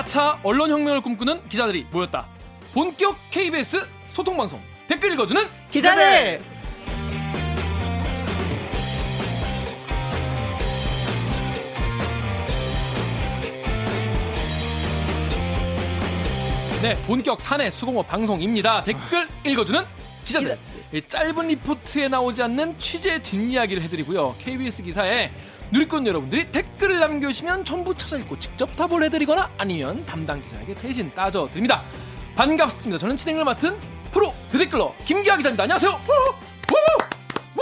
4차 언론혁명을 꿈꾸는 기자들이 모였다. 본격 KBS 소통방송 댓글 읽어주는 기자들! 네, 본격 사내 수공업 방송입니다. 댓글 읽어주는 기자들. 이 짧은 리포트에 나오지 않는 취재 뒷이야기를 해드리고요. KBS 기사에 누리꾼 여러분들이 댓글을 남겨주시면 전부 찾아 읽고 직접 답을 해드리거나 아니면 담당 기자에게 대신 따져드립니다. 반갑습니다. 저는 진행을 맡은 프로 대댓글러 김기아 기자입니다. 안녕하세요.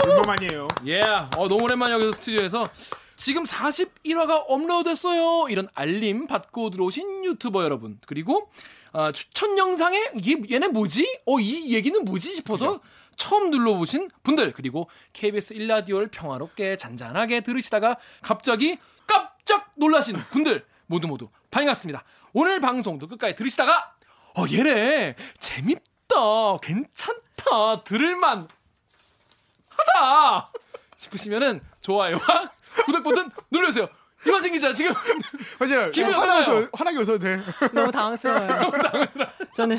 얼마만이에요? 예, 어, 너무 오랜만에 여기서 스튜디오에서 지금 41화가 업로드됐어요. 이런 알림 받고 들어오신 유튜버 여러분 그리고 아, 추천 영상에 이게 얘네 뭐지? 어, 이 얘기는 뭐지 싶어서 처음 눌러보신 분들 그리고 KBS 1라디오를 평화롭게 잔잔하게 들으시다가 갑자기 깜짝 놀라신 분들 모두 모두 반갑습니다. 오늘 방송도 끝까지 들으시다가 어 얘네 재밌다 괜찮다 들을만 하다 싶으시면은 좋아요와 구독 버튼 눌러주세요. 이만진 기자 지금 사실 기분이? 웃어, 화나게 웃어도 돼. 너무 당황스러워요. 저는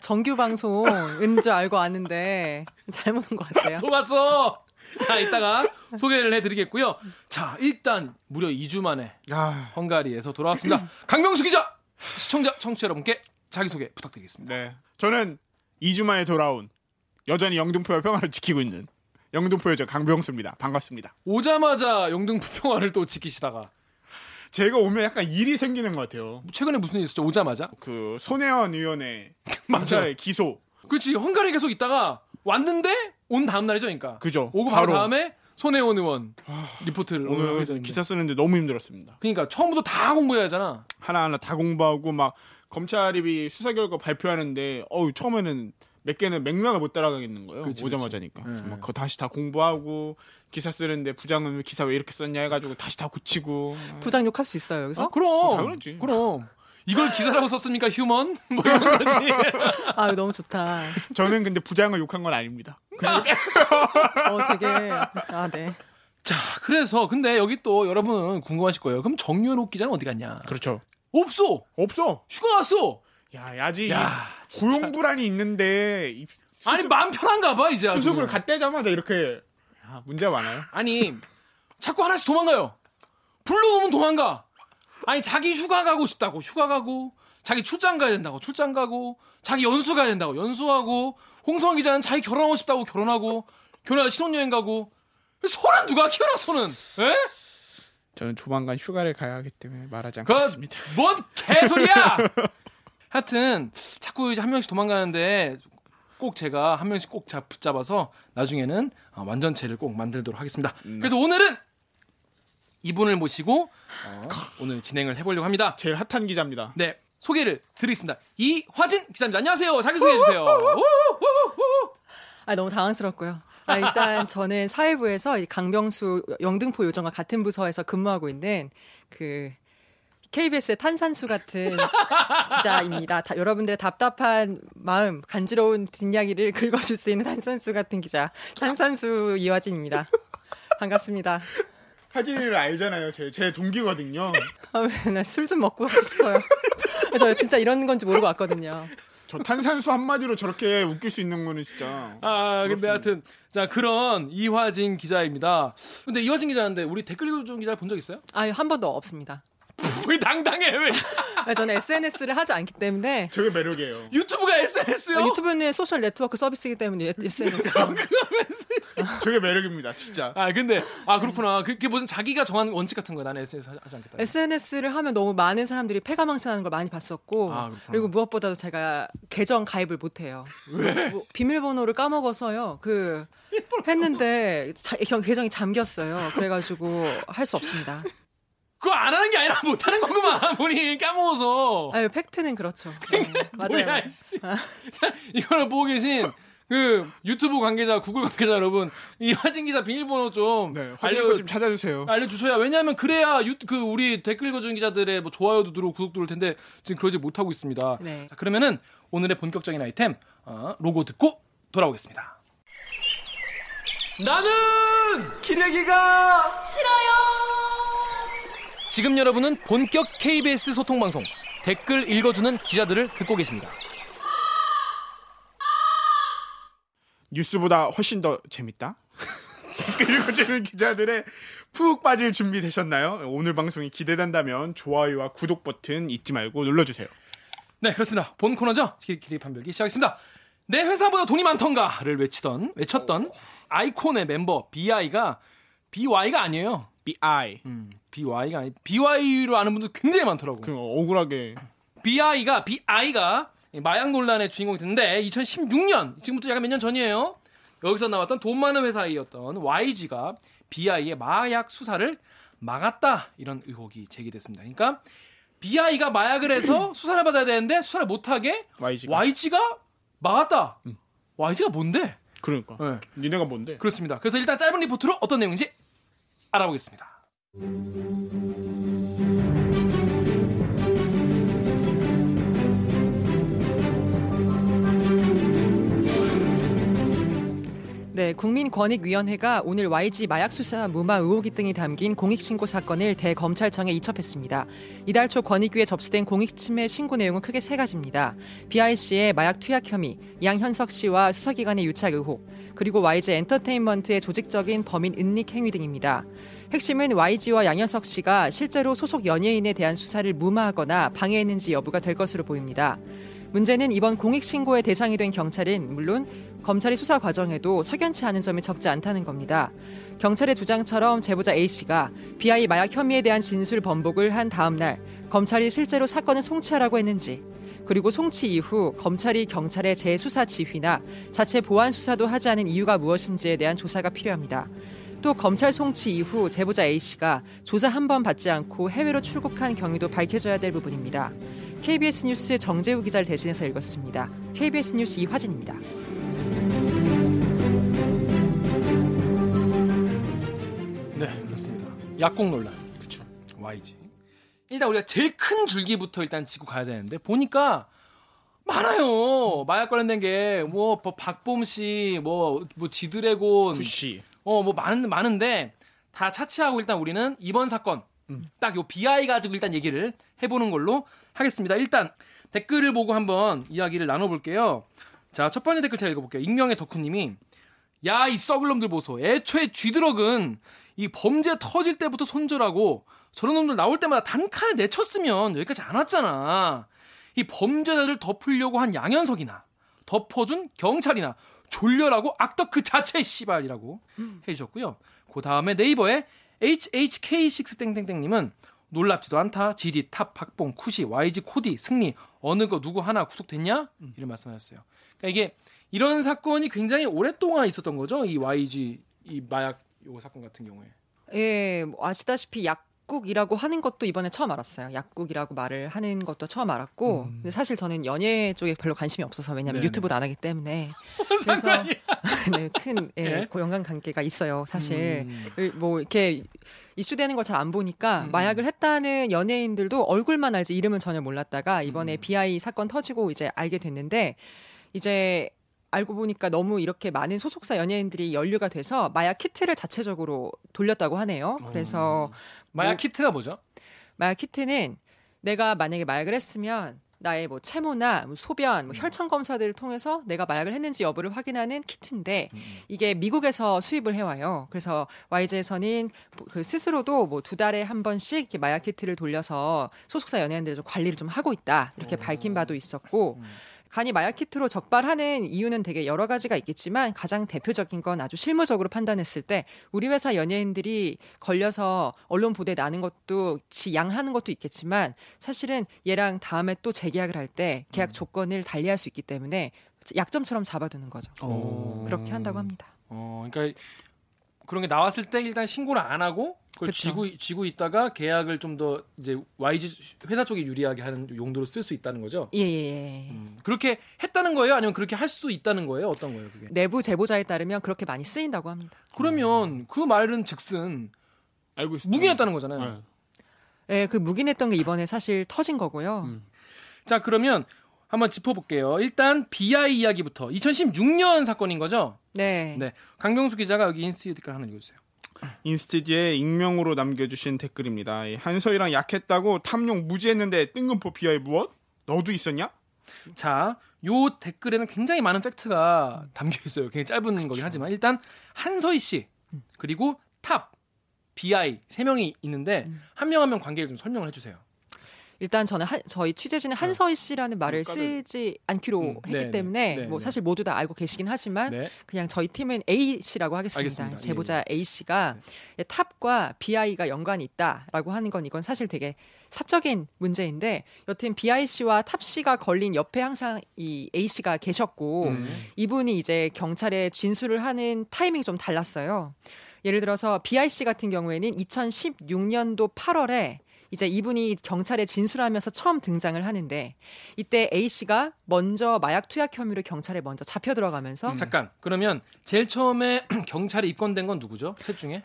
정규 방송인 줄 알고 왔는데 잘못 온 것 같아요. 속았어. 자 이따가 소개를 해드리겠고요. 자 일단 무려 2주 만에 야, 헝가리에서 돌아왔습니다. 강병수 기자 시청자 청취자 여러분께 자기소개 부탁드리겠습니다. 네. 저는 2주 만에 돌아온 여전히 영등포와 평화를 지키고 있는 영등포 여자 강병수입니다. 반갑습니다. 오자마자 영등포 평화를 또 지키시다가 제가 오면 약간 일이 생기는 것 같아요. 최근에 무슨 일 있었죠? 오자마자 그 손혜원 의원의 맞아. 검찰의 기소. 그렇지 헝가리 계속 있다가 왔는데 온 다음 날이죠, 그러니까. 그죠. 오고 바로, 바로. 다음에 손혜원 의원 리포트를 오늘 오늘. 기사 쓰는데 너무 힘들었습니다. 그러니까 처음부터 다 공부해야 하잖아. 하나하나 다 공부하고 막 검찰이 수사 결과 발표하는데 어우 처음에는 몇 개는 맥락을 못 따라가겠는 거예요. 그치, 오자마자니까. 네. 막 그거 다시 다 공부하고 기사 쓰는데 부장은 왜 기사 왜 이렇게 썼냐 해가지고 다시 다 고치고. 부장 욕할 수 있어요, 여기서? 아, 그럼. 당연하지. 그럼. 이걸 기사라고 썼습니까, 휴먼? 뭐 이런 거지. 아, 너무 좋다. 저는 근데 부장을 욕한 건 아닙니다. 어, 되게. 아, 네. 자, 그래서 근데 여기 또 여러분 궁금하실 거예요. 그럼 정유럽 기자는 어디 갔냐? 그렇죠. 없어. 없어. 휴가 왔어. 야 야지 야. 고용 불안이 있는데 이 아니 마음 편한가 봐 이제. 수습을 갔대자마자 이렇게 야, 문제가 많아요. 아니 자꾸 하나씩 도망가요. 불러오면 도망가. 아니 자기 휴가 가고 싶다고 휴가 가고 자기 출장 가야 된다고 출장 가고 자기 연수 가야 된다고 연수하고 홍성환 기자는 자기 결혼하고 싶다고 결혼하고 결혼하고 신혼여행 가고 소는 누가 키워라 소는? 에? 저는 조만간 휴가를 가야 하기 때문에 말하지 그건 않겠습니다. 뭔 개소리야! 하여튼 자꾸 이제 한 명씩 도망가는데 꼭 제가 한 명씩 꼭 잡, 붙잡아서 나중에는 어, 완전체를 꼭 만들도록 하겠습니다. 그래서 오늘은 이분을 모시고 어, 오늘 진행을 해보려고 합니다. 제일 핫한 기자입니다. 네 소개를 드리겠습니다. 이화진 기자입니다. 안녕하세요. 자기 소개해 주세요. 아, 너무 당황스럽고요. 아, 일단 저는 사회부에서 이 강병수 영등포 요정과 같은 부서에서 근무하고 있는 그 KBS의 탄산수 같은 기자입니다. 다, 여러분들의 답답한 마음, 간지러운 뒷이야기를 긁어줄 수 있는 탄산수 같은 기자. 탄산수 이화진입니다. 반갑습니다. 하진이를 알잖아요. 제, 제 동기거든요. 아, 나술 좀 먹고 싶어요. 저 진짜 이런 건지 모르고 왔거든요. 저 탄산수 한마디로 저렇게 웃길 수 있는 거는 진짜. 아 근데 하여튼 자 그런 이화진 기자입니다. 근데 이화진 기자인데 우리 댓글 읽어준 기자 본 적 있어요? 아, 한 번도 없습니다. 왜 당당해 왜? 아, 저는 SNS를 하지 않기 때문에 저게 매력이에요. 유튜브가 SNS요? 아, 유튜브는 소셜 네트워크 서비스이기 때문에 SNS. 저게 매력입니다. 진짜. 아 근데 아 그렇구나. 그게 무슨 자기가 정한 원칙 같은 거야. 나는 SNS 하지 않겠다. SNS를 하면 너무 많은 사람들이 폐가망신하는 걸 많이 봤었고 아. 그리고 무엇보다도 제가 계정 가입을 못해요. 뭐 비밀번호를 까먹어서요. 그 했는데 자, 저 계정이 잠겼어요. 그래가지고 할 수 없습니다. 그거 안 하는 게 아니라 못 하는 거구만. 본인이 까먹어서. 아유 팩트는 그렇죠. 네, 맞아요. 뭐야, 씨. 자, 이거를 보고 계신 그 유튜브 관계자, 구글 관계자 여러분, 이 화진 기자 비밀번호 좀 네, 화진 알려 거좀 찾아주세요. 알려주셔야 왜냐하면 그래야 유, 그 우리 댓글 읽어주는 기자들의 뭐 좋아요도 들어오고 구독도 들어올 텐데 지금 그러지 못하고 있습니다. 네. 자, 그러면은 오늘의 본격적인 아이템 어, 로고 듣고 돌아오겠습니다. 나는 기레기가 싫어요. 지금 여러분은 본격 KBS 소통 방송 댓글 읽어주는 기자들을 듣고 계십니다. 뉴스보다 훨씬 더 재밌다. 댓글 읽어주는 기자들의 푹 빠질 준비 되셨나요? 오늘 방송이 기대된다면 좋아요와 구독 버튼 잊지 말고 눌러주세요. 네, 그렇습니다. 본 코너죠. 길이 판별기 시작하겠습니다. 내 회사보다 돈이 많던가를 외치던 외쳤던 아이콘의 멤버 BI가 BY가 아니에요. BI. 음, BY가 아니 BY로 아는 분들 굉장히 많더라고. 그 억울하게 BI가 BI가 마약 논란의 주인공이 됐는데 2016년 지금부터 약간 몇 년 전이에요. 여기서 나왔던 돈 많은 회사이었던 YG가 BI의 마약 수사를 막았다 이런 의혹이 제기됐습니다. 그러니까 BI가 마약을 해서 수사를 받아야 되는데 수사를 못하게 YG가. YG가 막았다. YG가 뭔데? 그러니까. 네. 니네가 뭔데? 그렇습니다. 그래서 일단 짧은 리포트로 어떤 내용인지 알아보겠습니다. 네, 국민권익위원회가 오늘 YG 마약 수사 무마 의혹이 등이 담긴 공익신고 사건을 대검찰청에 이첩했습니다. 이달 초 권익위에 접수된 공익침해 신고 내용은 크게 세 가지입니다. BIC의 마약 투약 혐의, 양현석 씨와 수사기관의 유착 의혹, 그리고 YG 엔터테인먼트의 조직적인 범인 은닉 행위 등입니다. 핵심은 YG와 양현석 씨가 실제로 소속 연예인에 대한 수사를 무마하거나 방해했는지 여부가 될 것으로 보입니다. 문제는 이번 공익신고의 대상이 된 경찰은 물론 검찰이 수사 과정에도 석연치 않은 점이 적지 않다는 겁니다. 경찰의 주장처럼 제보자 A씨가 BI 마약 혐의에 대한 진술 번복을 한 다음 날 검찰이 실제로 사건을 송치하라고 했는지 그리고 송치 이후 검찰이 경찰의 재수사 지휘나 자체 보안 수사도 하지 않은 이유가 무엇인지에 대한 조사가 필요합니다. 또 검찰 송치 이후 제보자 A씨가 조사 한 번 받지 않고 해외로 출국한 경위도 밝혀져야 될 부분입니다. KBS 뉴스 정재우 기자를 대신해서 읽었습니다. KBS 뉴스 이화진입니다. 네, 그렇습니다. 약국 논란. 그렇죠. YG. 일단 우리가 제일 큰 줄기부터 일단 짚고 가야 되는데 보니까 많아요. 마약 관련된 게 뭐 박봄 씨, 뭐뭐 지드래곤, 구씨. 어 뭐 많은 많은데 다 차치하고 일단 우리는 이번 사건 딱요 BI 가지고 일단 얘기를 해보는 걸로 하겠습니다. 일단 댓글을 보고 한번 이야기를 나눠볼게요. 자, 첫 번째 댓글 제가 읽어볼게요. 익명의 덕후님이 야, 이 썩을 놈들 보소. 애초에 지드래곤 이 범죄 터질 때부터 손절하고 저런 놈들 나올 때마다 단칼에 내쳤으면 여기까지 안 왔잖아. 이 범죄자를 덮으려고 한 양현석이나 덮어준 경찰이나 졸렬하고 악덕 그 자체 씨발이라고 해주셨고요. 그 다음에 네이버에 HHK6땡땡땡님은 놀랍지도 않다. GD, 탑, 박봄, 쿠시, YG, 코디, 승리 어느 거 누구 하나 구속됐냐? 이런 말씀하셨어요. 그러니까 이게 이런 사건이 굉장히 오랫동안 있었던 거죠. 이 YG 이 마약 요거 사건 같은 경우에. 예, 뭐 아시다시피 약 국이라고 하는 것도 이번에 처음 알았어요. 약국이라고 말을 하는 것도 처음 알았고, 근데 사실 저는 연예 쪽에 별로 관심이 없어서 왜냐면 네네. 유튜브도 안 하기 때문에 그래서. 네, 큰 예, 예? 그 연관 관계가 있어요. 사실 음. 뭐 이렇게 이슈되는 걸 잘 안 보니까 음. 마약을 했다는 연예인들도 얼굴만 알지 이름은 전혀 몰랐다가 이번에 음. BI 사건 터지고 이제 알게 됐는데 이제 알고 보니까 너무 이렇게 많은 소속사 연예인들이 연루가 돼서 마약 키트를 자체적으로 돌렸다고 하네요. 그래서 마약 뭐- 키트가 뭐죠? 마약 키트는 내가 만약에 마약을 했으면 나의 뭐 채모나 뭐 소변, 뭐 혈청 검사들을 통해서 내가 마약을 했는지 여부를 확인하는 키트인데 이게 미국에서 수입을 해와요. 그래서 YG에서는 그 스스로도 뭐 두 달에 한 번씩 마약 키트를 돌려서 소속사 연예인들 좀 관리를 좀 하고 있다 이렇게 밝힌 바도 있었고. 간이 마약 키트로 적발하는 이유는 되게 여러 가지가 있겠지만 가장 대표적인 건 아주 실무적으로 판단했을 때 우리 회사 연예인들이 걸려서 언론 보도에 나는 것도 지 양하는 것도 있겠지만 사실은 얘랑 다음에 또 재계약을 할 때 계약 조건을 달리할 수 있기 때문에 약점처럼 잡아두는 거죠. 어. 그렇게 한다고 합니다. 어, 그러니까 그런 게 나왔을 때 일단 신고를 안 하고 그걸 그쵸. 쥐고 쥐고 있다가 계약을 좀 더 이제 YG 회사 쪽이 유리하게 하는 용도로 쓸 수 있다는 거죠. 예, 예, 예. 음, 그렇게 했다는 거예요? 아니면 그렇게 할 수 있다는 거예요? 어떤 거예요, 그게? 내부 제보자에 따르면 그렇게 많이 쓰인다고 합니다. 그러면 그 말은 즉슨 알고 있어. 무기했다는 거잖아요. 네. 예, 그 묵인했던 게 이번에 사실 터진 거고요. 음. 자, 그러면 한번 짚어볼게요. 일단 BI 이야기부터 2016년 사건인 거죠? 네. 네. 강병수 기자가 여기 인스티 댓글 하나 읽어주세요. 인스티지에 익명으로 남겨주신 댓글입니다. 이 한서희랑 약했다고 탑 욕 무지했는데 뜬금포 BI 무엇? 너도 있었냐? 자, 요 댓글에는 굉장히 많은 팩트가 담겨 있어요. 굉장히 짧은 거긴 하지만 일단 한서희 씨 그리고 탑 BI 세 명이 있는데 한 명 한명 관계를 좀 설명을 해주세요. 일단 저는 한- 저희 취재진은 한서희 씨라는 말을 쓰지 않기로 음, 했기 네, 때문에 네, 뭐 네. 사실 모두 다 알고 계시긴 하지만 네. 그냥 저희 팀은 A 씨라고 하겠습니다. 알겠습니다. 예, 제보자 A 씨가 탑과 BI가 연관이 있다라고 하는 건 이건 사실 되게 사적인 문제인데 여튼 BI 씨와 탑 씨가 걸린 옆에 항상 이 A 씨가 계셨고 음. 이분이 이제 경찰에 진술을 하는 타이밍이 좀 달랐어요. 예를 들어서 BI 씨 같은 경우에는 2016년도 8월에 이제 이분이 경찰에 진술하면서 처음 등장을 하는데 이때 A 씨가 먼저 마약 투약 혐의로 경찰에 먼저 잡혀 들어가면서 잠깐 그러면 제일 처음에 경찰에 입건된 건 누구죠? 셋 중에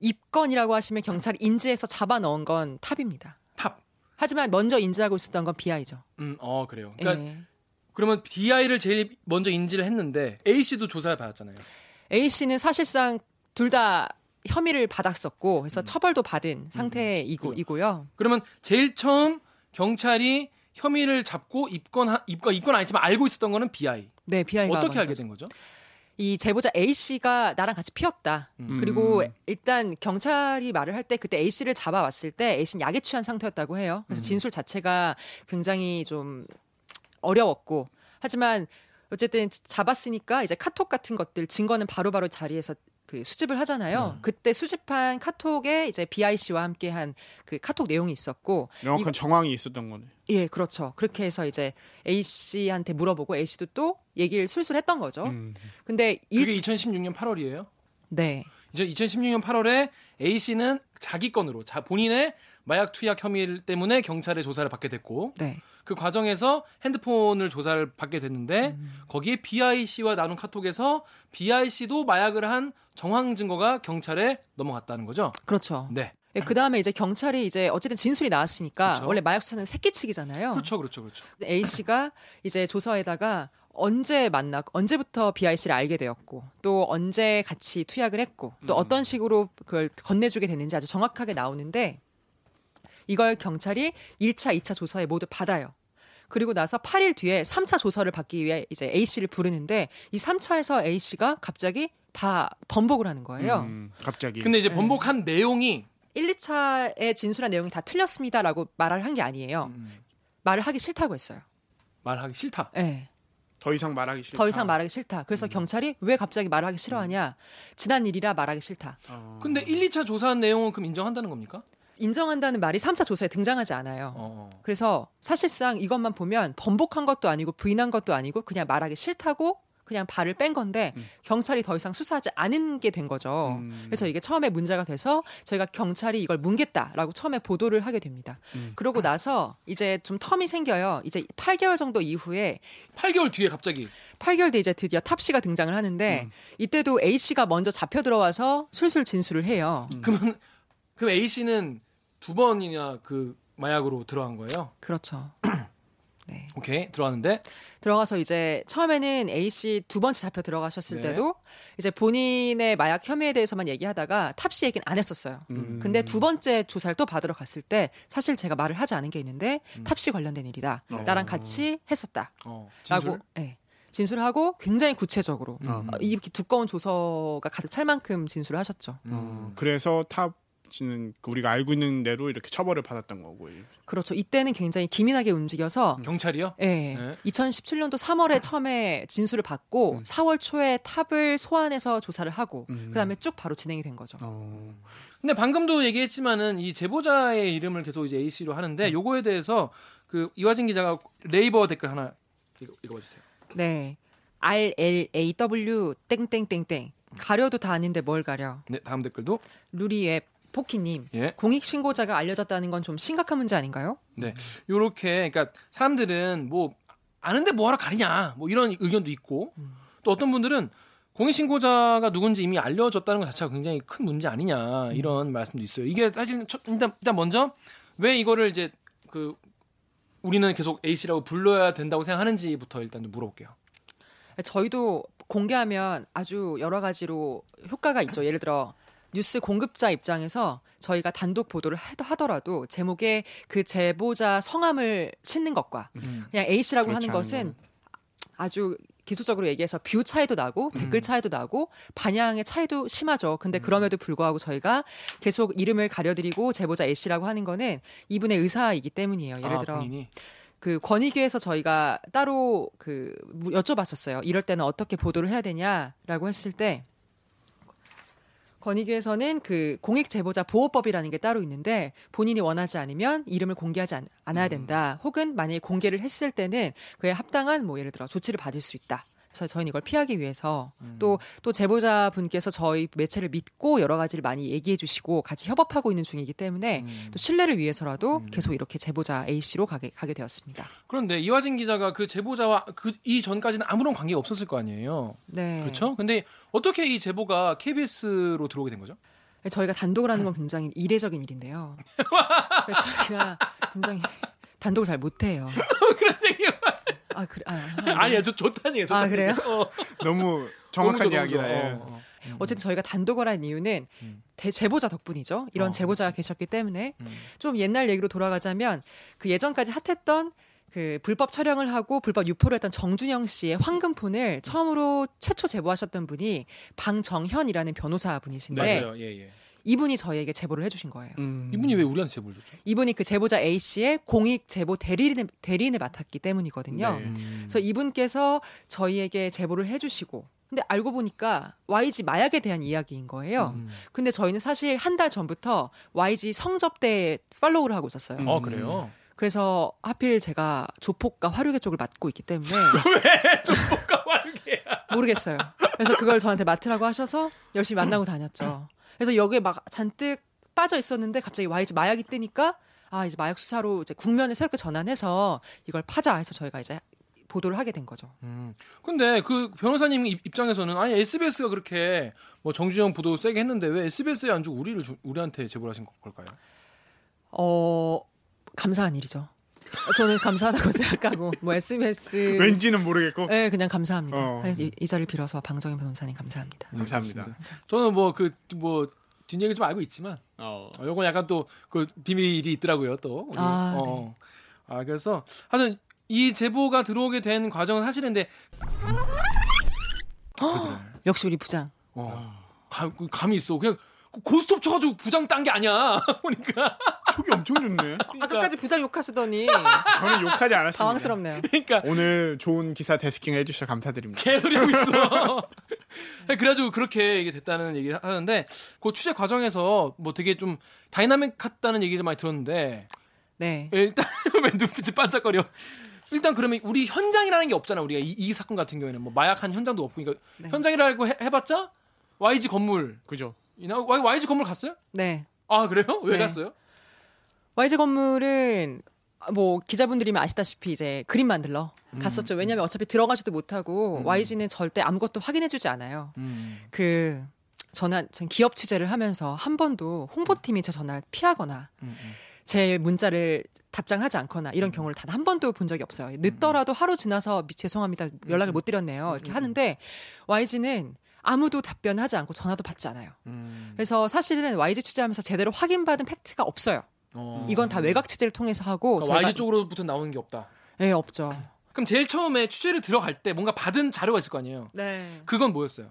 입건이라고 하시면 경찰이 인지해서 잡아 넣은 건 탑입니다. 탑. 하지만 먼저 인지하고 있었던 건 BI죠. 음, 어 그래요. 그러니까 예. 그러면 BI를 제일 먼저 인지를 했는데 A 씨도 조사를 받았잖아요. A 씨는 사실상 둘 다 혐의를 받았었고 그래서 처벌도 받은 상태이고 그죠. 이고요. 그러면 제일 처음 경찰이 혐의를 잡고 입건 입건 입건 아니지만 알고 있었던 거는 BI. 네, BI가 어떻게 알게 된 거죠? 이 제보자 A 씨가 나랑 같이 피었다. 음. 그리고 일단 경찰이 말을 할 때 그때 A 씨를 잡아왔을 때 A 씨는 약에 취한 상태였다고 해요. 그래서 진술 자체가 굉장히 좀 어려웠고 하지만 어쨌든 잡았으니까 이제 카톡 같은 것들 증거는 바로바로 자리에서 그 수집을 하잖아요. 그때 수집한 카톡에 이제 BI 씨와 함께한 그 카톡 내용이 있었고 명확한 정황이 있었던 거네. 예, 그렇죠. 그렇게 해서 이제 A 씨한테 물어보고 A 씨도 또 얘기를 술술 했던 거죠. 음. 근데 이 그게 2016년 8월이에요. 네. 이제 2016년 8월에 A 씨는 자기 건으로 자 본인의 마약 투약 혐의 때문에 경찰의 조사를 받게 됐고 네. 그 과정에서 핸드폰을 조사를 받게 됐는데 음. 거기에 BI 씨와 나눈 카톡에서 BI 씨도 마약을 한 정황 증거가 경찰에 넘어갔다는 거죠. 그렇죠. 네. 그 다음에 이제 경찰이 이제 어쨌든 진술이 나왔으니까 그렇죠. 원래 마약 수사는 새끼치기잖아요. 그렇죠, 그렇죠, 그렇죠. A 씨가 이제 조서에다가 언제 만나, 언제부터 BI 씨를 알게 되었고, 또 언제 같이 투약을 했고, 또 어떤 식으로 그걸 건네주게 됐는지 아주 정확하게 나오는데, 이걸 경찰이 1차, 2차 조서에 모두 받아요. 그리고 나서 8일 뒤에 3차 조서를 받기 위해 이제 A 씨를 부르는데, 이 3차에서 A 씨가 갑자기 다 번복을 하는 거예요. 음, 갑자기. 근데 이제 네. 번복한 내용이 1, 2차에 진술한 내용이 다 틀렸습니다라고 말을 한 게 아니에요. 음, 말을 하기 싫다고 했어요. 말하기 싫다. 네. 더 이상 말하기 싫다. 더 이상 말하기 싫다. 음. 그래서 경찰이 왜 갑자기 말하기 싫어하냐? 지난 일이라 말하기 싫다. 어. 근데 1, 2차 조사한 내용은 그럼 인정한다는 겁니까? 인정한다는 말이 3차 조사에 등장하지 않아요. 어. 그래서 사실상 이것만 보면 번복한 것도 아니고 부인한 것도 아니고 그냥 말하기 싫다고 그냥 발을 뺀 건데 경찰이 더 이상 수사하지 않은 게 된 거죠. 음. 그래서 이게 처음에 문제가 돼서 저희가 경찰이 이걸 뭉갰다라고 처음에 보도를 하게 됩니다. 음. 그러고 나서 이제 좀 term이 생겨요. 이제 8개월 정도 이후에 8개월 뒤에 갑자기 8개월 뒤에 이제 드디어 탑 씨가 등장을 하는데 이때도 A 씨가 먼저 잡혀 들어와서 술술 진술을 해요. 그러면 그럼 A 씨는 두 번이나 그 마약으로 들어간 거예요. 그렇죠. 네. 오케이 들어왔는데 들어가서 이제 처음에는 A 씨 두 번째 잡혀 들어가셨을 네. 때도 이제 본인의 마약 혐의에 대해서만 얘기하다가 탑 씨 얘기는 안 했었어요. 음. 근데 두 번째 조사를 또 받으러 갔을 때 사실 제가 말을 하지 않은 게 있는데 음. 탑씨 관련된 일이다. 어. 나랑 같이 했었다. 어, 진술. 라고 예. 진술을 하고 굉장히 구체적으로 음. 어, 이렇게 두꺼운 조서가 가득 찰 만큼 진술을 하셨죠. 어, 그래서 탑 씨는 그 우리가 알고 있는 대로 이렇게 처벌을 받았던 거고. 그렇죠. 이때는 굉장히 기민하게 움직여서 경찰이요? 예. 네. 2017년도 3월에 처음에 진술을 받고 음. 4월 초에 탑을 소환해서 조사를 하고 음. 그다음에 쭉 바로 진행이 된 거죠. 어. 근데 방금도 얘기했지만은 이 제보자의 이름을 계속 이제 A 씨로 하는데 음. 요거에 대해서 그 이화진 기자가 네이버 댓글 하나 읽어, 읽어주세요. 네. R L A W 땡땡땡땡 가려도 다 아는데 뭘 가려? 네 다음 댓글도 루리의 포키님 예. 공익 신고자가 알려졌다는 건 좀 심각한 문제 아닌가요? 네 요렇게 그러니까 사람들은 뭐 아는데 뭐하러 가리냐 뭐 이런 의견도 있고 또 어떤 분들은 공익 신고자가 누군지 이미 알려졌다는 것 자체가 굉장히 큰 문제 아니냐 이런 말씀도 있어요. 이게 사실 첫, 일단 일단 먼저 왜 이거를 이제 그 우리는 계속 A 씨라고 불러야 된다고 생각하는지부터 일단 좀 물어볼게요. 저희도 공개하면 아주 여러 가지로 효과가 있죠. 예를 들어 뉴스 공급자 입장에서 저희가 단독 보도를 하- 하더라도 제목에 그 제보자 성함을 싣는 것과 음. 그냥 A 씨라고 하는 않은 것은 아주 기술적으로 얘기해서 view 차이도 나고 음. 댓글 차이도 나고 반향의 차이도 심하죠. 근데 그럼에도 불구하고 저희가 계속 이름을 가려드리고 제보자 A 씨라고 하는 거는 이분의 의사이기 때문이에요. 예를 아, 들어 본인이? 그 권익위에서 저희가 따로 그 무- 여쭤봤었어요. 이럴 때는 어떻게 보도를 해야 되냐라고 했을 때 권익위에서는 그 공익 제보자 보호법이라는 게 따로 있는데 본인이 원하지 않으면 이름을 공개하지 않, 아야 된다. 혹은 만약에 공개를 했을 때는 그에 합당한 뭐 예를 들어 조치를 받을 수 있다. 그래서 저희는 이걸 피하기 위해서 또또 제보자 분께서 저희 매체를 믿고 여러 가지를 많이 얘기해 주시고 같이 협업하고 있는 중이기 때문에 또 신뢰를 위해서라도 계속 이렇게 제보자 A 씨로 가게 가게 되었습니다. 그런데 이화진 기자가 그 제보자와 그 이전까지는 아무런 관계가 없었을 거 아니에요. 네. 그렇죠? 근데 어떻게 이 제보가 KBS로 들어오게 된 거죠? 저희가 단독을 하는 건 굉장히 이례적인 일인데요. 저희가 굉장히 단독을 잘 못해요. 그런 얘기 아 그래. 아, 아니야, 저 좋다는 얘기야. 좋다는 아, 그래요? 어. 너무 정확한 너무 이야기라. 예. 어, 어. 어쨌든 저희가 단독을 한 이유는 대, 제보자 덕분이죠. 이런 어, 제보자가 계셨기 때문에 음. 좀 옛날 얘기로 돌아가자면 그 예전까지 핫했던 그 불법 촬영을 하고 불법 유포를 했던 정준영 씨의 황금폰을 처음으로 최초 제보하셨던 분이 방정현이라는 변호사 분이신데 맞아요. 예, 예. 이분이 저희에게 제보를 해주신 거예요. 음. 이분이 왜 우리한테 제보를 줬죠? 이분이 그 제보자 A 씨의 공익 제보 대리인을, 대리인을 맡았기 때문이거든요. 네. 음. 그래서 이분께서 저희에게 제보를 해주시고 근데 알고 보니까 YG 마약에 대한 이야기인 거예요. 음. 근데 저희는 사실 한 달 전부터 YG 성접대 팔로우를 하고 있었어요. 음. 어, 그래요? 그래서 하필 제가 조폭과 화류계 쪽을 맡고 있기 때문에 조폭과 활개야. 모르겠어요. 그래서 그걸 저한테 맡으라고 하셔서 열심히 만나고 다녔죠. 그래서 여기에 막 잔뜩 빠져 있었는데 갑자기 YG 마약이 뜨니까 아 이제 마약 수사로 이제 국면에 새롭게 전환해서 이걸 파자 해서 저희가 이제 보도를 하게 된 거죠. 음. 근데 그 변호사님 입- 입장에서는 아니 SBS가 그렇게 뭐 정주영 보도 세게 했는데 왜 SBS에 안 주고 우리를 주- 우리한테 제보를 하신 걸까요? 어 감사한 일이죠. 저는 감사하다고 생각하고 뭐 SBS 왠지는 모르겠고 네 그냥 감사합니다. 어. 이, 이 자리를 빌어서 방정현 변호사님 감사합니다. 감사합니다. 저는 뭐그 뭐 뒷얘기 좀 알고 있지만 어. 어, 요건 약간 또 그 비밀이 있더라고요 또. 우리. 아, 어. 아 그래서 하여튼 이 제보가 들어오게 된 과정은 사실인데 역시 우리 부장. 어. 감, 그 감이 있어. 그냥 고스톱 쳐가지고 부장 딴 게 아니야. 보니까. 촉이 엄청 좋네. 아까까지 부장 욕하시더니 저는 욕하지 않았습니다. 당황스럽네요. 그러니까 오늘 좋은 기사 데스킹을 해주셔서 감사드립니다. 개소리 하고 있어. 그래가지고 그렇게 이게 됐다는 얘기를 하는데 그 취재 과정에서 뭐 되게 좀 다이나믹했다는 얘기를 많이 들었는데 네. 일단 왜 눈빛이 반짝거려? 일단 그러면 우리 현장이라는 게 없잖아. 우리가 이, 이 사건 같은 경우에는 뭐 마약한 현장도 없고 그러니까 네. 현장이라고 해, 해봤자 YG 건물 그죠? 이나 YG 건물 갔어요? 네. 아 그래요? 왜 네. 갔어요? YG 건물은 뭐 기자분들이면 아시다시피 이제 그림 만들러 갔었죠. 왜냐하면 어차피 들어가지도 못하고 YG는 절대 아무것도 확인해주지 않아요. 음. 그 전화 전 기업 취재를 하면서 한 번도 홍보팀이 제 전화를 피하거나 음, 음. 제 문자를 답장하지 않거나 이런 경우를 단 한 번도 본 적이 없어요. 늦더라도 하루 지나서 미- 죄송합니다 연락을 못 드렸네요 이렇게 하는데 YG는 아무도 답변하지 않고 전화도 받지 않아요. 음. 그래서 사실은 YG 취재하면서 제대로 확인받은 팩트가 없어요. 어. 이건 다 외곽 취재를 통해서 하고 그러니까 YG 쪽으로부터 나오는 게 없다. 네 없죠. 그럼 제일 처음에 취재를 들어갈 때 뭔가 받은 자료가 있을 거 아니에요. 네. 그건 뭐였어요?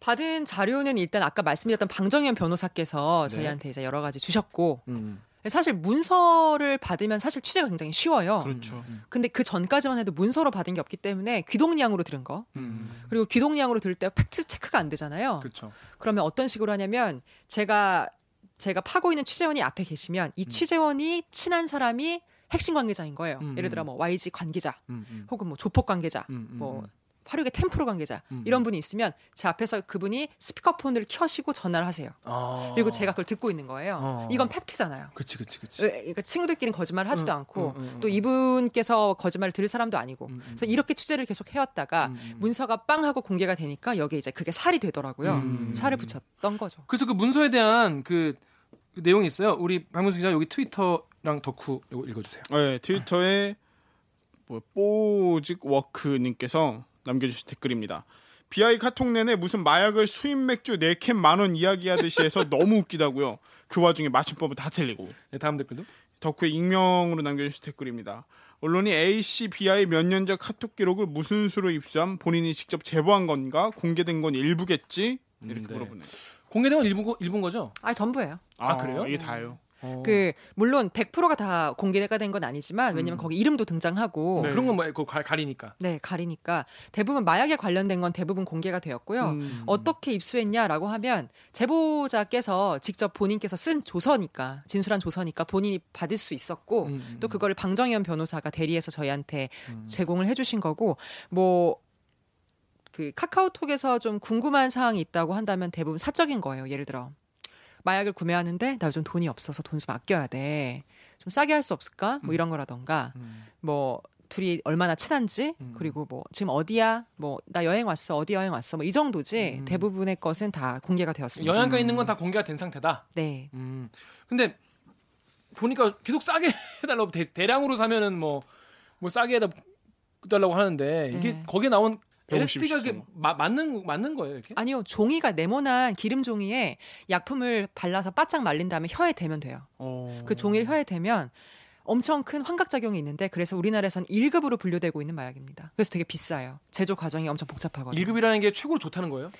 받은 자료는 일단 아까 말씀드렸던 방정현 변호사께서 네. 저희한테 이제 여러 가지 주셨고 음. 사실 문서를 받으면 사실 취재가 굉장히 쉬워요. 그렇죠. 근데 그 전까지만 해도 문서로 받은 게 없기 때문에 귀동량으로 들은 거 음. 그리고 귀동량으로 들을 때 팩트 체크가 안 되잖아요. 그렇죠. 그러면 어떤 식으로 하냐면 제가 제가 파고 있는 취재원이 앞에 계시면 이 취재원이 친한 사람이 핵심 관계자인 거예요. 음, 예를 들어 뭐 YG 관계자 음, 음. 혹은 뭐 조폭 관계자 음, 음, 뭐 음. 화력의 템프로 관계자 음, 이런 분이 있으면 제 앞에서 그분이 스피커폰을 켜시고 전화를 하세요. 아. 그리고 제가 그걸 듣고 있는 거예요. 어. 이건 팩트잖아요. 그치 그치. 왜- 그러니까 친구들끼리 거짓말을 하지도 음, 않고 음, 음, 음. 또 이분께서 거짓말을 들을 사람도 아니고 음, 음, 그래서 이렇게 취재를 계속 해왔다가 음, 음. 문서가 빵 하고 공개가 되니까 여기에 이제 그게 살이 되더라고요. 음. 살을 붙였던 거죠. 그래서 그 문서에 대한 그, 그 내용이 있어요. 우리 박문수 기자 여기 트위터랑 덕후 이거 읽어주세요. 네, 트위터에 뭐 뽀직 워크님께서 남겨주신 댓글입니다. BI 카톡 내내 무슨 마약을 수입 맥주 4캔 만원 이야기하듯이 해서 너무 웃기다고요. 그 와중에 맞춤법은 다 틀리고. 네, 다음 댓글도. 덕후에 익명으로 남겨주신 댓글입니다. 언론이 A씨, BI 몇년 전 카톡 기록을 무슨 수로 입수함 본인이 직접 제보한 건가 공개된 건 일부겠지 이렇게 음, 네. 물어보네요. 공개된 건 일부, 일부인 거죠? 아, 전부예요. 아, 그래요? 이게 다예요. 어. 그 물론 100%가 다 공개가 된 건 아니지만 왜냐면 거기 이름도 등장하고 어, 네. 그런 건 뭐, 그거 가- 가리니까. 네, 가리니까 대부분 마약에 관련된 건 대부분 공개가 되었고요. 음. 어떻게 입수했냐라고 하면 제보자께서 직접 본인께서 쓴 조서니까 진술한 조서니까 본인이 받을 수 있었고 음, 음, 또 그거를 방정현 변호사가 대리해서 저희한테 음. 제공을 해주신 거고 뭐. 그 카카오톡에서 좀 궁금한 사항이 있다고 한다면 대부분 사적인 거예요. 예를 들어 마약을 구매하는데 나 요즘 돈이 없어서 돈 좀 아껴야 돼. 좀 싸게 할 수 없을까? 뭐 이런 거라던가 음. 뭐 둘이 얼마나 친한지 음. 그리고 뭐 지금 어디야 뭐 나 여행 왔어 어디 여행 왔어 뭐 이 정도지 음. 대부분의 것은 다 공개가 되었습니다. 영양가 음. 있는 건 다 공개가 된 상태다. 네. 음. 근데 보니까 계속 싸게 해달라고 대, 대량으로 사면은 뭐, 뭐 싸게 해달라고 하는데 이게 네. 거기에 나온 LSD가. 이게 마- 맞는 맞는 거예요 이렇게? 아니요 종이가 네모난 기름 종이에 약품을 발라서 바짝 말린 다음에 혀에 대면 돼요. 어. 그 종이를 혀에 대면 엄청 큰 환각 작용이 있는데 그래서 우리나라에선 1급으로 분류되고 있는 마약입니다. 그래서 되게 비싸요. 제조 과정이 엄청 복잡하거든요. 1급이라는 게 최고로 좋다는 거예요?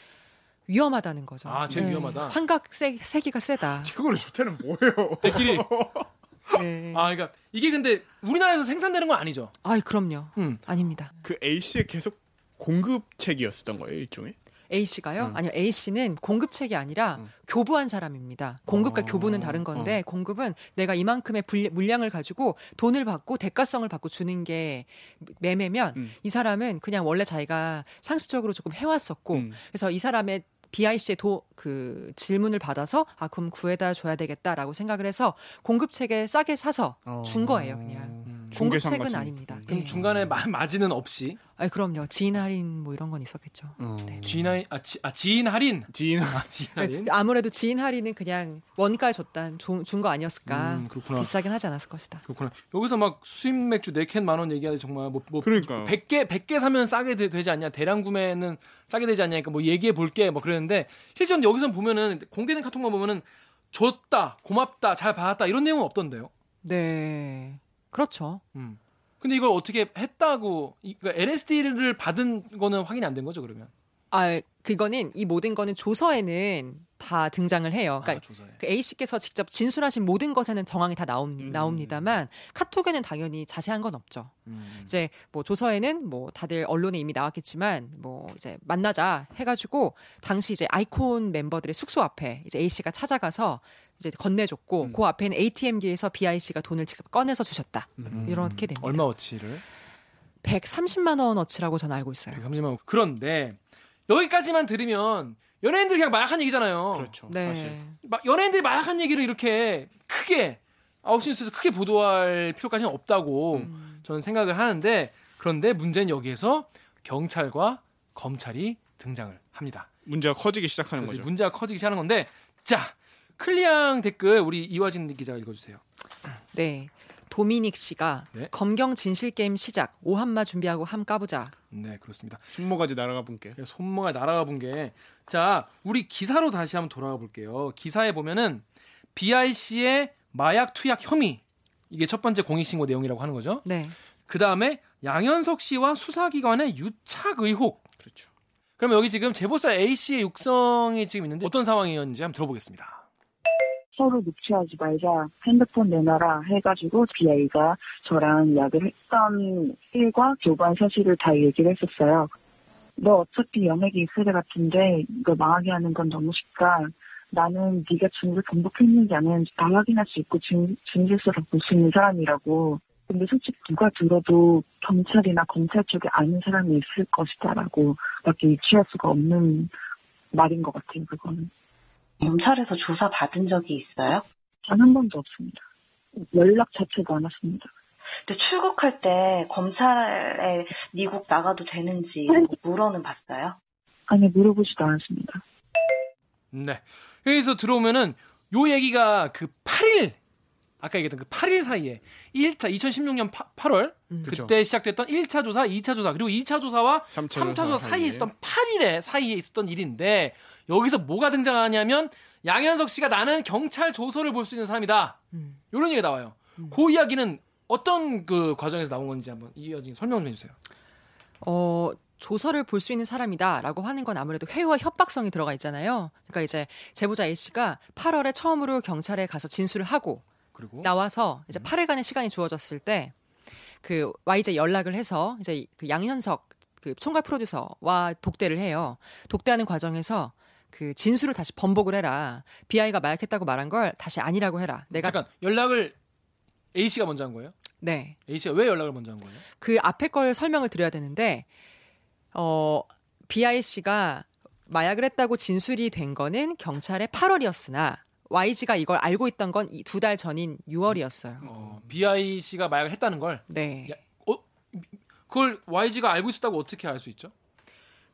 위험하다는 거죠. 네. 아, 제일 위험하다. 환각 세, 세기가 세다. 그거를 좋다는 뭐예요? 대끼리. 네. 아 그러니까 이게 근데 우리나라에서 생산되는 건 아니죠. 아이 그럼요. 음. 아닙니다. 그 A 씨의 계속 공급책이었었던 거예요 일종의. A 씨가요? 음. 아니요, A 씨는 공급책이 아니라 음. 교부한 사람입니다. 공급과 어. 교부는 다른 건데 공급은 내가 이만큼의 물량을 가지고 돈을 받고 대가성을 받고 주는 게 매매면 음. 이 사람은 그냥 원래 자기가 상습적으로 조금 해왔었고 음. 그래서 이 사람의 BIC의 도, 그 질문을 받아서 아 그럼 구해다 줘야 되겠다라고 생각을 해서 공급책에 싸게 사서 어. 준 거예요, 그냥. 같은 아닙니다. 그럼 네. 중간에 마, 마진은 없이 아니 그럼요. 지인 할인 뭐 이런 건 있었겠죠. 어. 지인 할인 아, 지, 아 지인 할인 지인 아 지인 할인 아무래도 지인 할인은 그냥 원가에 줬단 준거 아니었을까. 음, 그렇구나. 비싸긴 하지 않았을 것이다. 그렇구나. 여기서 막 수입 맥주 4캔 만 원 얘기하는데 정말 뭐, 뭐 그러니까요. 100개 100개 사면 싸게 되, 지 않냐? 대량 구매는 싸게 되지 않냐니까 뭐 얘기해 볼게 뭐 그랬는데 실제로 여기서 보면은 공개된 카톡만 보면은 줬다, 고맙다, 잘 받았다 이런 내용은 없던데요. 네. 그렇죠. 음. 근데 이걸 어떻게 했다고 이- 그러니까 LSD를 받은 거는 확인이 안 된 거죠, 그러면? 아, 그거는 이 모든 거는 조서에는 다 등장을 해요. 그러니까 아. 그 A 씨께서 직접 진술하신 모든 것에는 정황이 다 나옵, 음. 나옵니다만 카톡에는 당연히 자세한 건 없죠. 음. 이제 뭐 조서에는 뭐 다들 언론에 이미 나왔겠지만 뭐 이제 만나자 해가지고 당시 이제 아이콘 멤버들의 숙소 앞에 이제 A 씨가 찾아가서 이제 건네줬고 음. 그 앞에는 ATM기에서 B.I. 씨가 돈을 직접 꺼내서 주셨다. 음. 이렇게 됩니다. 얼마 어치를? 130만 원 어치라고 저는 알고 있어요. 130만 원. 그런데 여기까지만 들으면 연예인들이 그냥 마약한 얘기잖아요. 그렇죠. 네. 사실. 막 연예인들이 마약한 얘기를 이렇게 크게 아웃뉴스에서 크게 보도할 필요까지는 없다고 음. 저는 생각을 하는데 그런데 문제는 여기에서 경찰과 검찰이 등장을 합니다. 문제가 커지기 시작하는 거죠. 문제가 커지기 시작하는 건데 자 클리앙 댓글 우리 이화진 기자가 읽어주세요. 네. 도미닉 씨가 네. 검경 진실 게임 시작 오한마 준비하고 함 까보자. 네 그렇습니다. 순모가지 날아가 본게. 손모가 날아가 본 게 자 우리 기사로 다시 한번 돌아가 볼게요. 기사에 보면은 BIC의 마약 투약 혐의 이게 첫 번째 공익 신고 내용이라고 하는 거죠. 네. 그 다음에 양현석 씨와 수사기관의 유착 의혹. 그렇죠. 그러면 여기 지금 제보사 A 씨의 육성이 지금 있는데 어떤 상황이었는지 한번 들어보겠습니다. 서로 납치하지 말자 핸드폰 내놔라 해가지고 BI가 저랑 약을 했던 일과 교관 사실을 다 얘기를 했었어요. 너 어차피 연예계 있을 애 같은데 이거 망하게 하는 건 너무 쉽다. 나는 네가 진실 공복했는지 안 했는지 다 확인할 수 있고 진, 진실서를 볼수 있는 사람이라고. 근데 솔직히 누가 들어도 경찰이나 검찰 쪽에 아는 사람이 있을 것이다라고 밖에 유추할 수가 없는 말인 것 같아요. 그거는. 검찰에서 조사 받은 적이 있어요? 단 한 번도 없습니다. 연락 자체도 안 왔습니다. 근데 출국할 때 검찰에 미국 나가도 되는지 뭐 물어는 봤어요? 아니, 물어보지도 않았습니다. 네. 여기서 들어오면은 요 얘기가 그 8일 아까 얘기했던 그 8일 사이에 1차 2016년 8, 월 그쵸. 그때 시작됐던 1차 조사, 2차 조사 그리고 2차 조사와 삼차 3차 조사 사이에. 있었던 8일에 사이에 있었던 일인데 여기서 뭐가 등장하냐면 양현석 씨가 나는 경찰 조서를 볼 수 있는 사람이다. 이런 얘기가 나와요. 그 이야기는 어떤 그 과정에서 나온 건지 한번 이어진 설명 좀 해주세요. 어, 조서를 볼 수 있는 사람이다라고 하는 건 아무래도 회유와 협박성이 들어가 있잖아요. 그러니까 이제 제보자 A 씨가 8월에 처음으로 경찰에 가서 진술을 하고 그리고 나와서 이제 8일간의 시간이 주어졌을 때 그 YJ 연락을 해서 이제 그 양현석 그 총괄 프로듀서와 독대를 해요. 독대하는 과정에서 그 진술을 다시 번복을 해라. BI가 마약했다고 말한 걸 다시 아니라고 해라. 내가 잠깐 연락을 A 씨가 먼저 한 거예요? 네. A 씨가 왜 연락을 먼저 한 거예요? 그 앞에 걸 설명을 드려야 되는데 어 BI 씨가 마약을 했다고 진술이 된 거는 경찰의 8월이었으나 YG가 이걸 알고 있던 건 두 달 전인 6월이었어요. 어, BI 씨가 마약을 했다는 걸 네. 야, 어, 그걸 YG가 알고 있었다고 어떻게 알 수 있죠?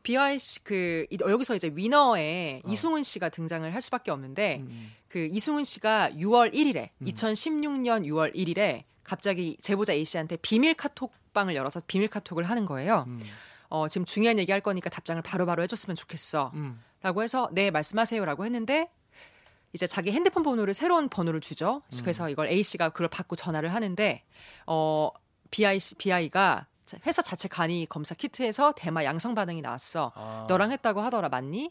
BI 씨그 여기서 이제 위너에 이승훈 씨가 등장을 할 수밖에 없는데 그 이승훈 씨가 6월 1일에 2016년 6월 1일에 갑자기 제보자 A 씨한테 비밀 카톡방을 열어서 비밀 카톡을 하는 거예요. 음. 어, 지금 중요한 얘기 할 거니까 답장을 바로바로 해줬으면 좋겠어. 음. 라고 해서 네 말씀하세요 라고 했는데 이제 자기 핸드폰 번호를 새로운 번호를 주죠. 그래서 이걸 A 씨가 그걸 받고 전화를 하는데 어 BI 씨- BI가 회사 자체 간이 검사 키트에서 대마 양성 반응이 나왔어. 아. 너랑 했다고 하더라 맞니?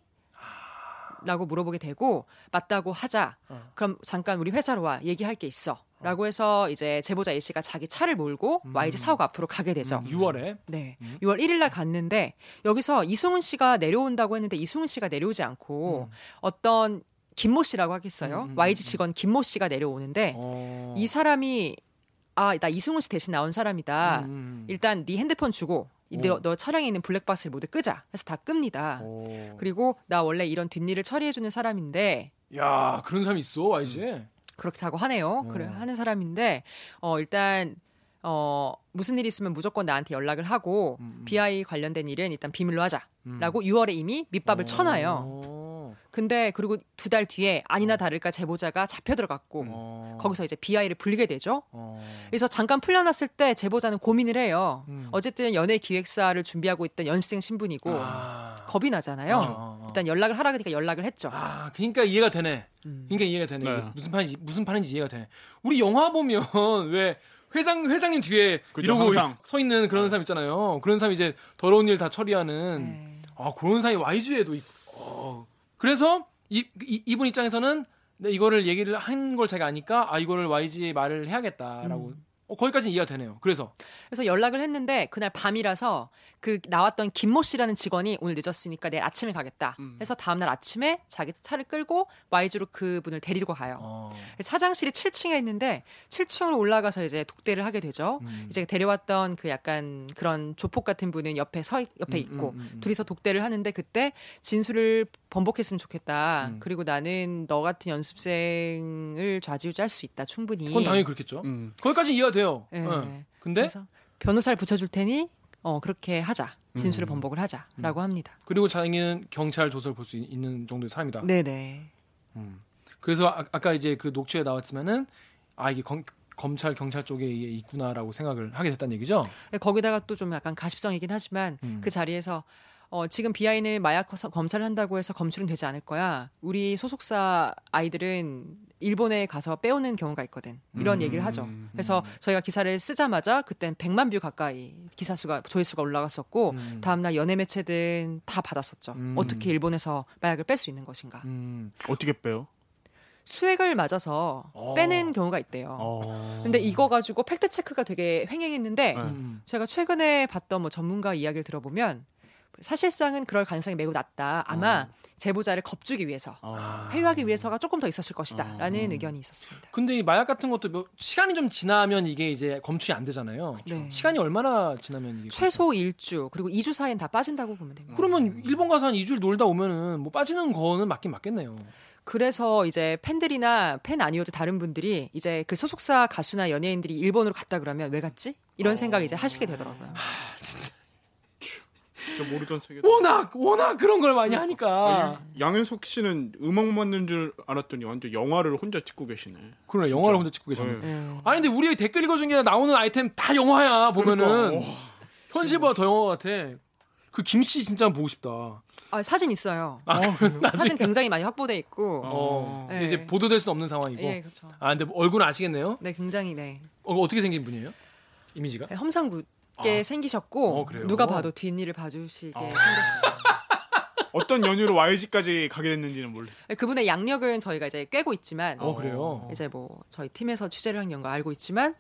라고 물어보게 되고 맞다고 하자. 어. 그럼 잠깐 우리 회사로 와 얘기할 게 있어. 라고 해서 이제 제보자 A 씨가 자기 차를 몰고 YG 사옥 앞으로 가게 되죠. 6월에 네. 음. 6월 1일 날 갔는데 여기서 이승훈 씨가 내려온다고 했는데 이승훈 씨가 내려오지 않고 어떤 김모 씨라고 하겠어요. 음, 음, YG 직원 김모 씨가 내려오는데 어. 이 사람이 아, 나 이승훈 씨 대신 나온 사람이다. 음. 일단 네 핸드폰 주고 이 너, 오. 너 차량에 있는 블랙박스를 모두 끄자. 해서 다 끕니다. 어. 그리고 나 원래 이런 뒷일을 처리해 주는 사람인데 야 그런 사람이 있어 YG. 그렇다고 하네요. 어. 그래 하는 사람인데 어 일단 어 무슨 일 있으면 무조건 나한테 연락을 하고 음, 음. BI 관련된 일은 일단 비밀로 음. 하자라고 6월에 이미 밑밥을 쳐놔요. 어. 근데 그리고 두 달 뒤에 아니나 다를까 제보자가 잡혀 들어갔고 어. 거기서 이제 BI를 불리게 되죠. 어. 그래서 잠깐 풀려났을 때 제보자는 고민을 해요. 음. 어쨌든 연예 기획사를 준비하고 있던 연습생 신분이고 아. 겁이 나잖아요. 그렇죠. 일단 연락을 하라 그러니까 연락을 했죠. 아, 그러니까 이해가 되네. 음. 그러니까 이해가 되네. 네. 무슨 판인지 무슨 판인지 이해가 되네. 우리 영화 보면 왜 회장 회장님 뒤에 그죠, 이러고 항상. 서 있는 그런 사람 있잖아요. 그런 사람 이제 더러운 일 다 처리하는 네. 아 그런 사람이 YG에도 있고. 어. 그래서 이, 이 이분 입장에서는 내 이거를 얘기를 한걸 자기가 아니까 아 이거를 YG에 말을 해야겠다라고. 음. 어, 거기까지 이해가 되네요. 그래서 그래서 연락을 했는데 그날 밤이라서 그 나왔던 김모 씨라는 직원이 오늘 늦었으니까 내일 아침에 가겠다. 음. 해서 다음 날 아침에 자기 차를 끌고 YG로 그분을 데리고 가요. 어. 사장실이 7층에 있는데 7층으로 올라가서 이제 독대를 하게 되죠. 음. 이제 데려왔던 그 약간 그런 조폭 같은 분은 옆에 서 있- 옆에 음, 있고 음, 음, 음. 둘이서 독대를 하는데 그때 진술을 번복했으면 좋겠다. 음. 그리고 나는 너 같은 연습생을 좌지우지할 수 있다 충분히. 그건 당연히 그렇겠죠. 음. 거기까지 이해가 돼요. 예. 예. 근데 그래서 변호사를 붙여줄 테니 어 그렇게 하자. 진술을 음. 번복을 하자라고 합니다. 그리고 자기는 경찰 조서를 볼 수 있는 정도의 사람이다. 네네. 음. 그래서 아, 아까 이제 그 녹취에 나왔지만은 아 이게 검, 검찰 경찰 쪽에 이게 있구나라고 생각을 하게 됐다는 얘기죠. 거기다가 또 좀 약간 가십성이긴 하지만 음. 그 자리에서 어, 지금 BI는 마약 검사- 검사를 한다고 해서 검출은 되지 않을 거야. 우리 소속사 아이들은 일본에 가서 빼오는 경우가 있거든. 이런 음. 얘기를 하죠. 그래서 저희가 기사를 쓰자마자 그땐 100만 view 가까이 기사 수가 조회수가 올라갔었고 음. 다음 날 연예 매체든 다 받았었죠. 음. 어떻게 일본에서 마약을 뺄 수 있는 것인가. 음. 어떻게 빼요? 수액을 맞아서 어. 빼는 경우가 있대요. 어. 근데 이거 가지고 팩트 체크가 되게 횡행했는데 네. 음. 제가 최근에 봤던 뭐 전문가 이야기를 들어보면 사실상은 그럴 가능성이 매우 낮다. 아마 제보자를 겁주기 위해서 어. 회유하기 위해서가 조금 더 있었을 것이다라는 어. 의견이 있었습니다. 근데 이 마약 같은 것도 뭐 시간이 좀 지나면 이게 이제 검출이 안 되잖아요. 네. 시간이 얼마나 지나면 이게 최소 1주 그리고 2주 사이엔 다 빠진다고 보면 됩니다. 그러면 일본 가서 한 2주일 놀다 오면은 뭐 빠지는 거는 맞긴 맞겠네요. 그래서 이제 팬들이나 팬 아니어도 다른 분들이 이제 그 소속사 가수나 연예인들이 일본으로 갔다 그러면 왜 갔지? 이런 생각 이제 하시게 되더라고요. 진짜 모르던 세계. 워낙 워낙 그런 걸 많이 하니까. 양현석 씨는 음악 만든 줄 알았더니 완전 영화를 혼자 찍고 계시네. 그러네 영화를 혼자 찍고 계셨네. 네. 네. 아니 근데 우리 댓글 읽어준 게 나오는 아이템 다 영화야 보면은 그러니까, 와. 현실보다 더 영화 같아. 그 김씨 진짜 보고 싶다. 아, 사진 있어요. 아, 사진 굉장히 많이 확보돼 있고. 어, 네. 근데 이제 보도될 수 없는 상황이고. 예, 그렇죠. 아 근데 얼굴 은 아시겠네요? 네, 굉장히 네. 어, 어떻게 생긴 분이에요? 이미지가? 네, 험상궂 게 생기셨고 어, 그래요? 누가 봐도 뒷일을 봐주시게 어. 생겼어요. 어떤 연유로 YG까지 가게 됐는지는 모르겠어요. 네, 그분의 양력은 저희가 이제 꿰고 있지만 어 그래요. 이제 뭐 저희 팀에서 취재를 한걸 알고 있지만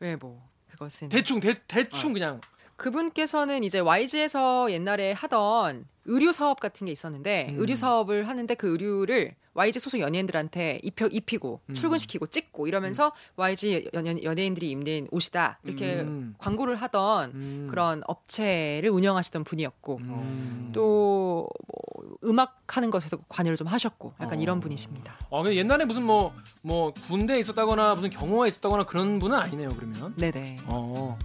왜 뭐 그것은 대충 대, 대충 그냥 그분께서는 이제 YG에서 옛날에 하던 의류 사업 같은 게 있었는데 음. 의류 사업을 하는데 그 의류를 YG 소속 연예인들한테 입혀, 입히고 음. 출근시키고 찍고 이러면서 YG 연, 연예인들이 입는 옷이다 이렇게 음. 광고를 하던 음. 그런 업체를 운영하시던 분이었고 음. 또 뭐, 음악 하는 것에서 관여를 좀 하셨고 약간 이런 분이십니다. 어, 근데 옛날에 무슨 뭐, 뭐, 군대에 있었다거나 무슨 경호가 있었다거나 그런 분은 아니네요, 그러면. 네네. 어.